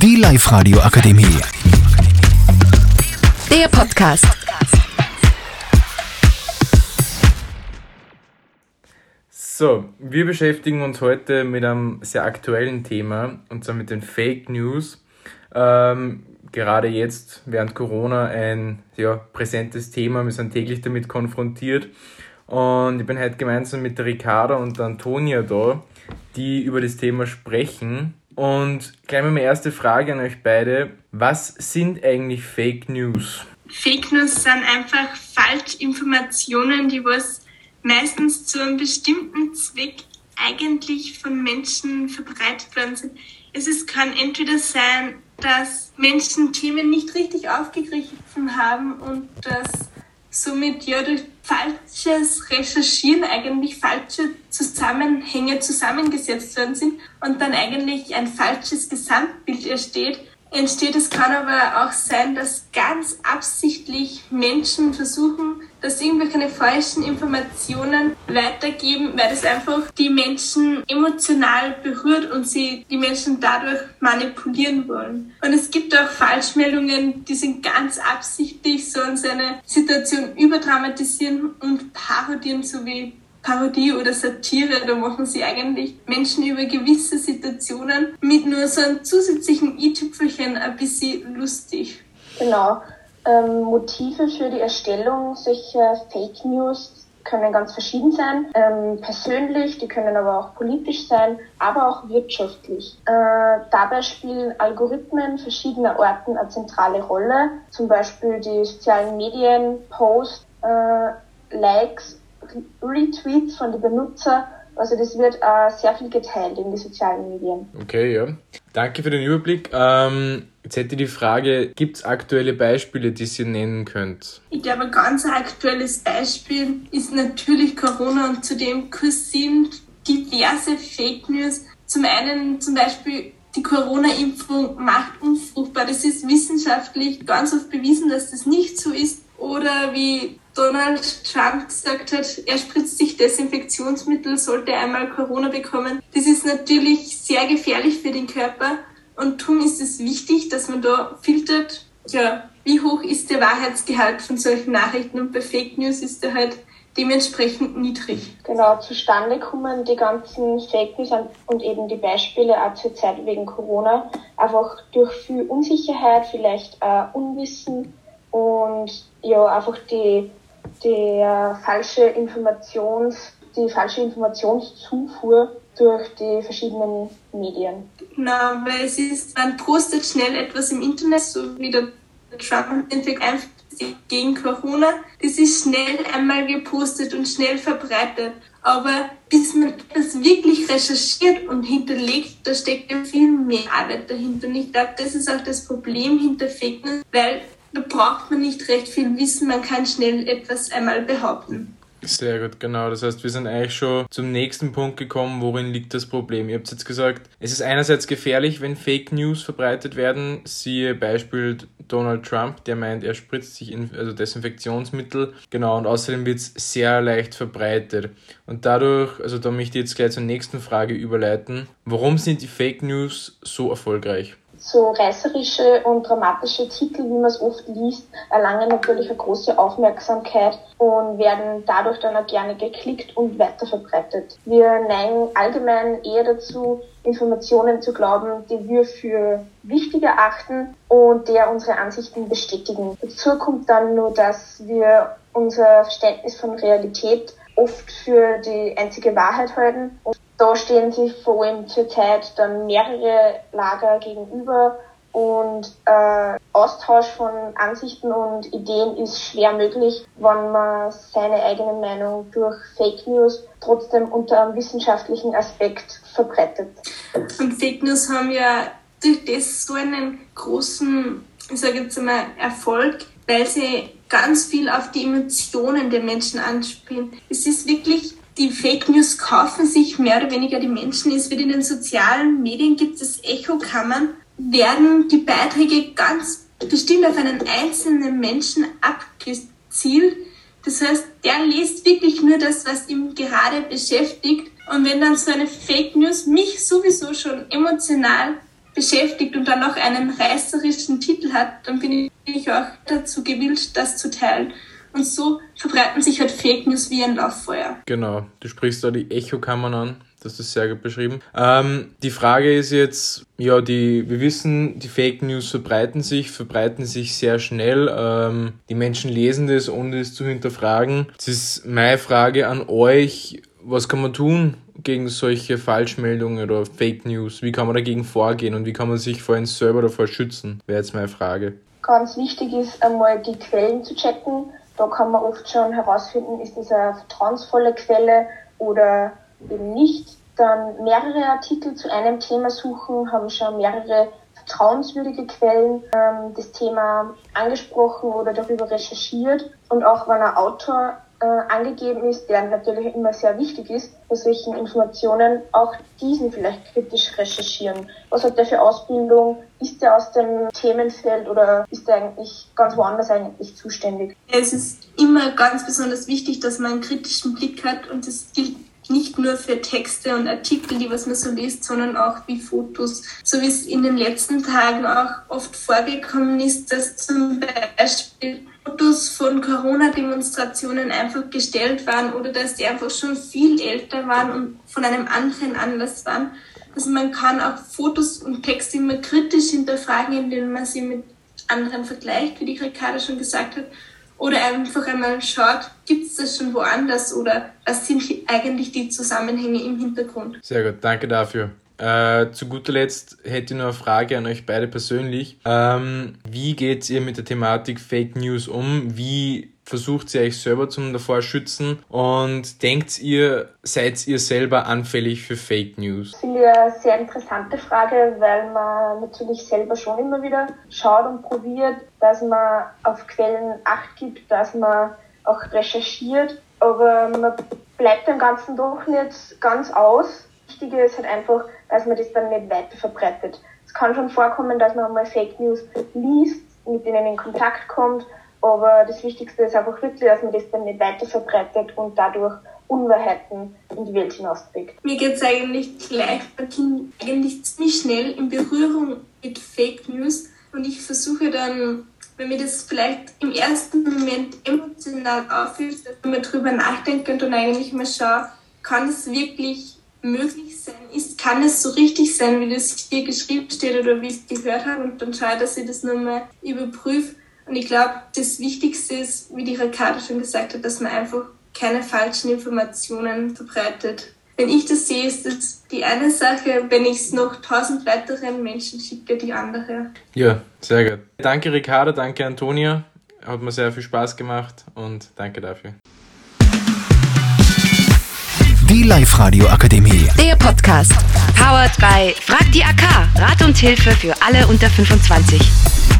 Die Live-Radio Akademie. Der Podcast. So, wir beschäftigen uns heute mit einem sehr aktuellen Thema, und zwar mit den Fake News. Ähm, gerade jetzt während Corona ein ja, präsentes Thema, wir sind täglich damit konfrontiert. Und ich bin heute gemeinsam mit der Ricarda und der Antonia da, die über das Thema sprechen. Und gleich mal meine erste Frage an euch beide. Was sind eigentlich Fake News? Fake News sind einfach Falschinformationen, die was meistens zu einem bestimmten Zweck eigentlich von Menschen verbreitet worden sind. Es ist, kann entweder sein, dass Menschen Themen nicht richtig aufgegriffen haben und dass somit ja durch falsches Recherchieren eigentlich falsche Zusammenhänge zusammengesetzt worden sind und dann eigentlich ein falsches Gesamtbild entsteht, entsteht. Es kann aber auch sein, dass ganz absichtlich Menschen versuchen, dass irgendwelche falschen Informationen weitergeben, weil das einfach die Menschen emotional berührt und sie die Menschen dadurch manipulieren wollen. Und es gibt auch Falschmeldungen, die sind ganz absichtlich, sollen seine Situation überdramatisieren und parodieren, so wie Parodie oder Satire, da machen sie eigentlich Menschen über gewisse Situationen mit nur so einem zusätzlichen i-Tüpfelchen ein bisschen lustig. Genau. Ähm, Motive für die Erstellung solcher Fake News können ganz verschieden sein. Ähm, persönlich, die können aber auch politisch sein, aber auch wirtschaftlich. Äh, dabei spielen Algorithmen verschiedener Orten eine zentrale Rolle. Zum Beispiel die sozialen Medien, Posts, äh, Likes Retweets von den Benutzern. Also das wird äh, sehr viel geteilt in den sozialen Medien. Okay, ja. Danke für den Überblick. Ähm, jetzt hätte ich die Frage, gibt es aktuelle Beispiele, die Sie nennen könnt? Ich glaube, ein ganz aktuelles Beispiel ist natürlich Corona und zudem kursieren diverse Fake News. Zum einen zum Beispiel die Corona-Impfung macht unfruchtbar. Das ist wissenschaftlich ganz oft bewiesen, dass das nicht so ist. Oder wie Donald Trump gesagt hat, er spritzt sich Desinfektionsmittel, sollte er einmal Corona bekommen. Das ist natürlich sehr gefährlich für den Körper und darum ist es wichtig, dass man da filtert, ja, wie hoch ist der Wahrheitsgehalt von solchen Nachrichten und bei Fake News ist der halt dementsprechend niedrig. Genau, zustande kommen die ganzen Fake News und eben die Beispiele auch zur Zeit wegen Corona einfach durch viel Unsicherheit, vielleicht auch Unwissen und ja, einfach die der falsche Informations, die falsche Informationszufuhr durch die verschiedenen Medien. Genau, weil es ist, man postet schnell etwas im Internet, so wie der Trump entweder einfach gegen Corona. Das ist schnell einmal gepostet und schnell verbreitet. Aber bis man das wirklich recherchiert und hinterlegt, da steckt ja viel mehr Arbeit dahinter. Und ich glaube, das ist auch das Problem hinter Fake News, weil da braucht man nicht recht viel Wissen, man kann schnell etwas einmal behaupten. Sehr gut, genau. Das heißt, wir sind eigentlich schon zum nächsten Punkt gekommen, worin liegt das Problem. Ihr habt jetzt gesagt, es ist einerseits gefährlich, wenn Fake News verbreitet werden. Siehe Beispiel Donald Trump, der meint, er spritzt sich in, also Desinfektionsmittel. Genau, und außerdem wird es sehr leicht verbreitet. Und dadurch, also da möchte ich jetzt gleich zur nächsten Frage überleiten. Warum sind die Fake News so erfolgreich? So reißerische und dramatische Titel, wie man es oft liest, erlangen natürlich eine große Aufmerksamkeit und werden dadurch dann auch gerne geklickt und weiterverbreitet. Wir neigen allgemein eher dazu, Informationen zu glauben, die wir für wichtig erachten und der unsere Ansichten bestätigen. Dazu kommt dann nur, dass wir unser Verständnis von Realität oft für die einzige Wahrheit halten und da stehen sich vor allem zurzeit dann mehrere Lager gegenüber und äh, Austausch von Ansichten und Ideen ist schwer möglich, wenn man seine eigene Meinung durch Fake News trotzdem unter einem wissenschaftlichen Aspekt verbreitet. Und Fake News haben ja durch das so einen großen, ich sage jetzt einmal, Erfolg, weil sie ganz viel auf die Emotionen der Menschen anspielen. Es ist wirklich die Fake News kaufen sich mehr oder weniger die Menschen. Es wird in den sozialen Medien gibt es Echokammern, werden die Beiträge ganz bestimmt auf einen einzelnen Menschen abgezielt. Das heißt, der liest wirklich nur das, was ihm gerade beschäftigt. Und wenn dann so eine Fake News mich sowieso schon emotional beschäftigt und dann noch einen reißerischen Titel hat, dann bin ich auch dazu gewillt, das zu teilen. Und so verbreiten sich halt Fake News wie ein Lauffeuer. Genau, du sprichst da die Echokammern an. Das ist sehr gut beschrieben. Ähm, die Frage ist jetzt, ja, die, wir wissen, die Fake News verbreiten sich, verbreiten sich sehr schnell. Ähm, die Menschen lesen das, ohne es zu hinterfragen. Das ist meine Frage an euch. Was kann man tun gegen solche Falschmeldungen oder Fake News? Wie kann man dagegen vorgehen und wie kann man sich vor einem selber davor schützen? Wäre jetzt meine Frage. Ganz wichtig ist einmal die Quellen zu checken. Da kann man oft schon herausfinden, ist das eine vertrauensvolle Quelle oder eben nicht. Dann mehrere Artikel zu einem Thema suchen, haben schon mehrere vertrauenswürdige Quellen ähm, das Thema angesprochen oder darüber recherchiert. Und auch wenn ein Autor äh, angegeben ist, der natürlich immer sehr wichtig ist, bei solchen Informationen auch diesen vielleicht kritisch recherchieren. Was hat der für Ausbildung? Ist der aus dem Themenfeld oder ist der eigentlich ganz woanders eigentlich zuständig? Es ist immer ganz besonders wichtig, dass man einen kritischen Blick hat und das gilt nicht nur für Texte und Artikel, die was man so liest, sondern auch wie Fotos. So wie es in den letzten Tagen auch oft vorgekommen ist, dass zum Beispiel Fotos von Corona-Demonstrationen einfach gestellt waren oder dass die einfach schon viel älter waren und von einem anderen Anlass waren. Also man kann auch Fotos und Texte immer kritisch hinterfragen, indem man sie mit anderen vergleicht, wie die Ricarda schon gesagt hat oder einfach einmal schaut, gibt es das schon woanders oder was sind eigentlich die Zusammenhänge im Hintergrund. Sehr gut, danke dafür. Äh, zu guter Letzt hätte ich nur eine Frage an euch beide persönlich. Ähm, wie geht ihr mit der Thematik Fake News um? Wie versucht ihr euch selber zum davor schützen? Und denkt ihr, seid ihr selber anfällig für Fake News? Das ich eine sehr interessante Frage, weil man natürlich selber schon immer wieder schaut und probiert, dass man auf Quellen Acht gibt, dass man auch recherchiert, aber man bleibt dem Ganzen doch nicht ganz aus. Wichtige ist halt einfach, dass man das dann nicht weiter verbreitet. Es kann schon vorkommen, dass man einmal Fake News liest, mit denen in Kontakt kommt aber das Wichtigste ist einfach wirklich, dass man das dann nicht weiter verbreitet und dadurch Unwahrheiten in die Welt hinausträgt. Mir geht es eigentlich gleich. Man kommt eigentlich ziemlich schnell in Berührung mit Fake News und ich versuche dann, wenn mir das vielleicht im ersten Moment emotional aufhilft, dass man drüber nachdenkt und eigentlich mal schaut, kann es wirklich möglich sein ist, kann es so richtig sein, wie das hier geschrieben steht oder wie ich es gehört habe und dann schaue, dass ich das nochmal überprüfe und ich glaube, das Wichtigste ist, wie die Ricardo schon gesagt hat, dass man einfach keine falschen Informationen verbreitet. Wenn ich das sehe, ist das die eine Sache, wenn ich es noch tausend weiteren Menschen schicke, die andere. Ja, sehr gut. Danke Ricardo, danke Antonia. Hat mir sehr viel Spaß gemacht und danke dafür. Die Live-Radio Akademie. Der Podcast. Powered by Frag die AK. Rat und Hilfe für alle unter 25.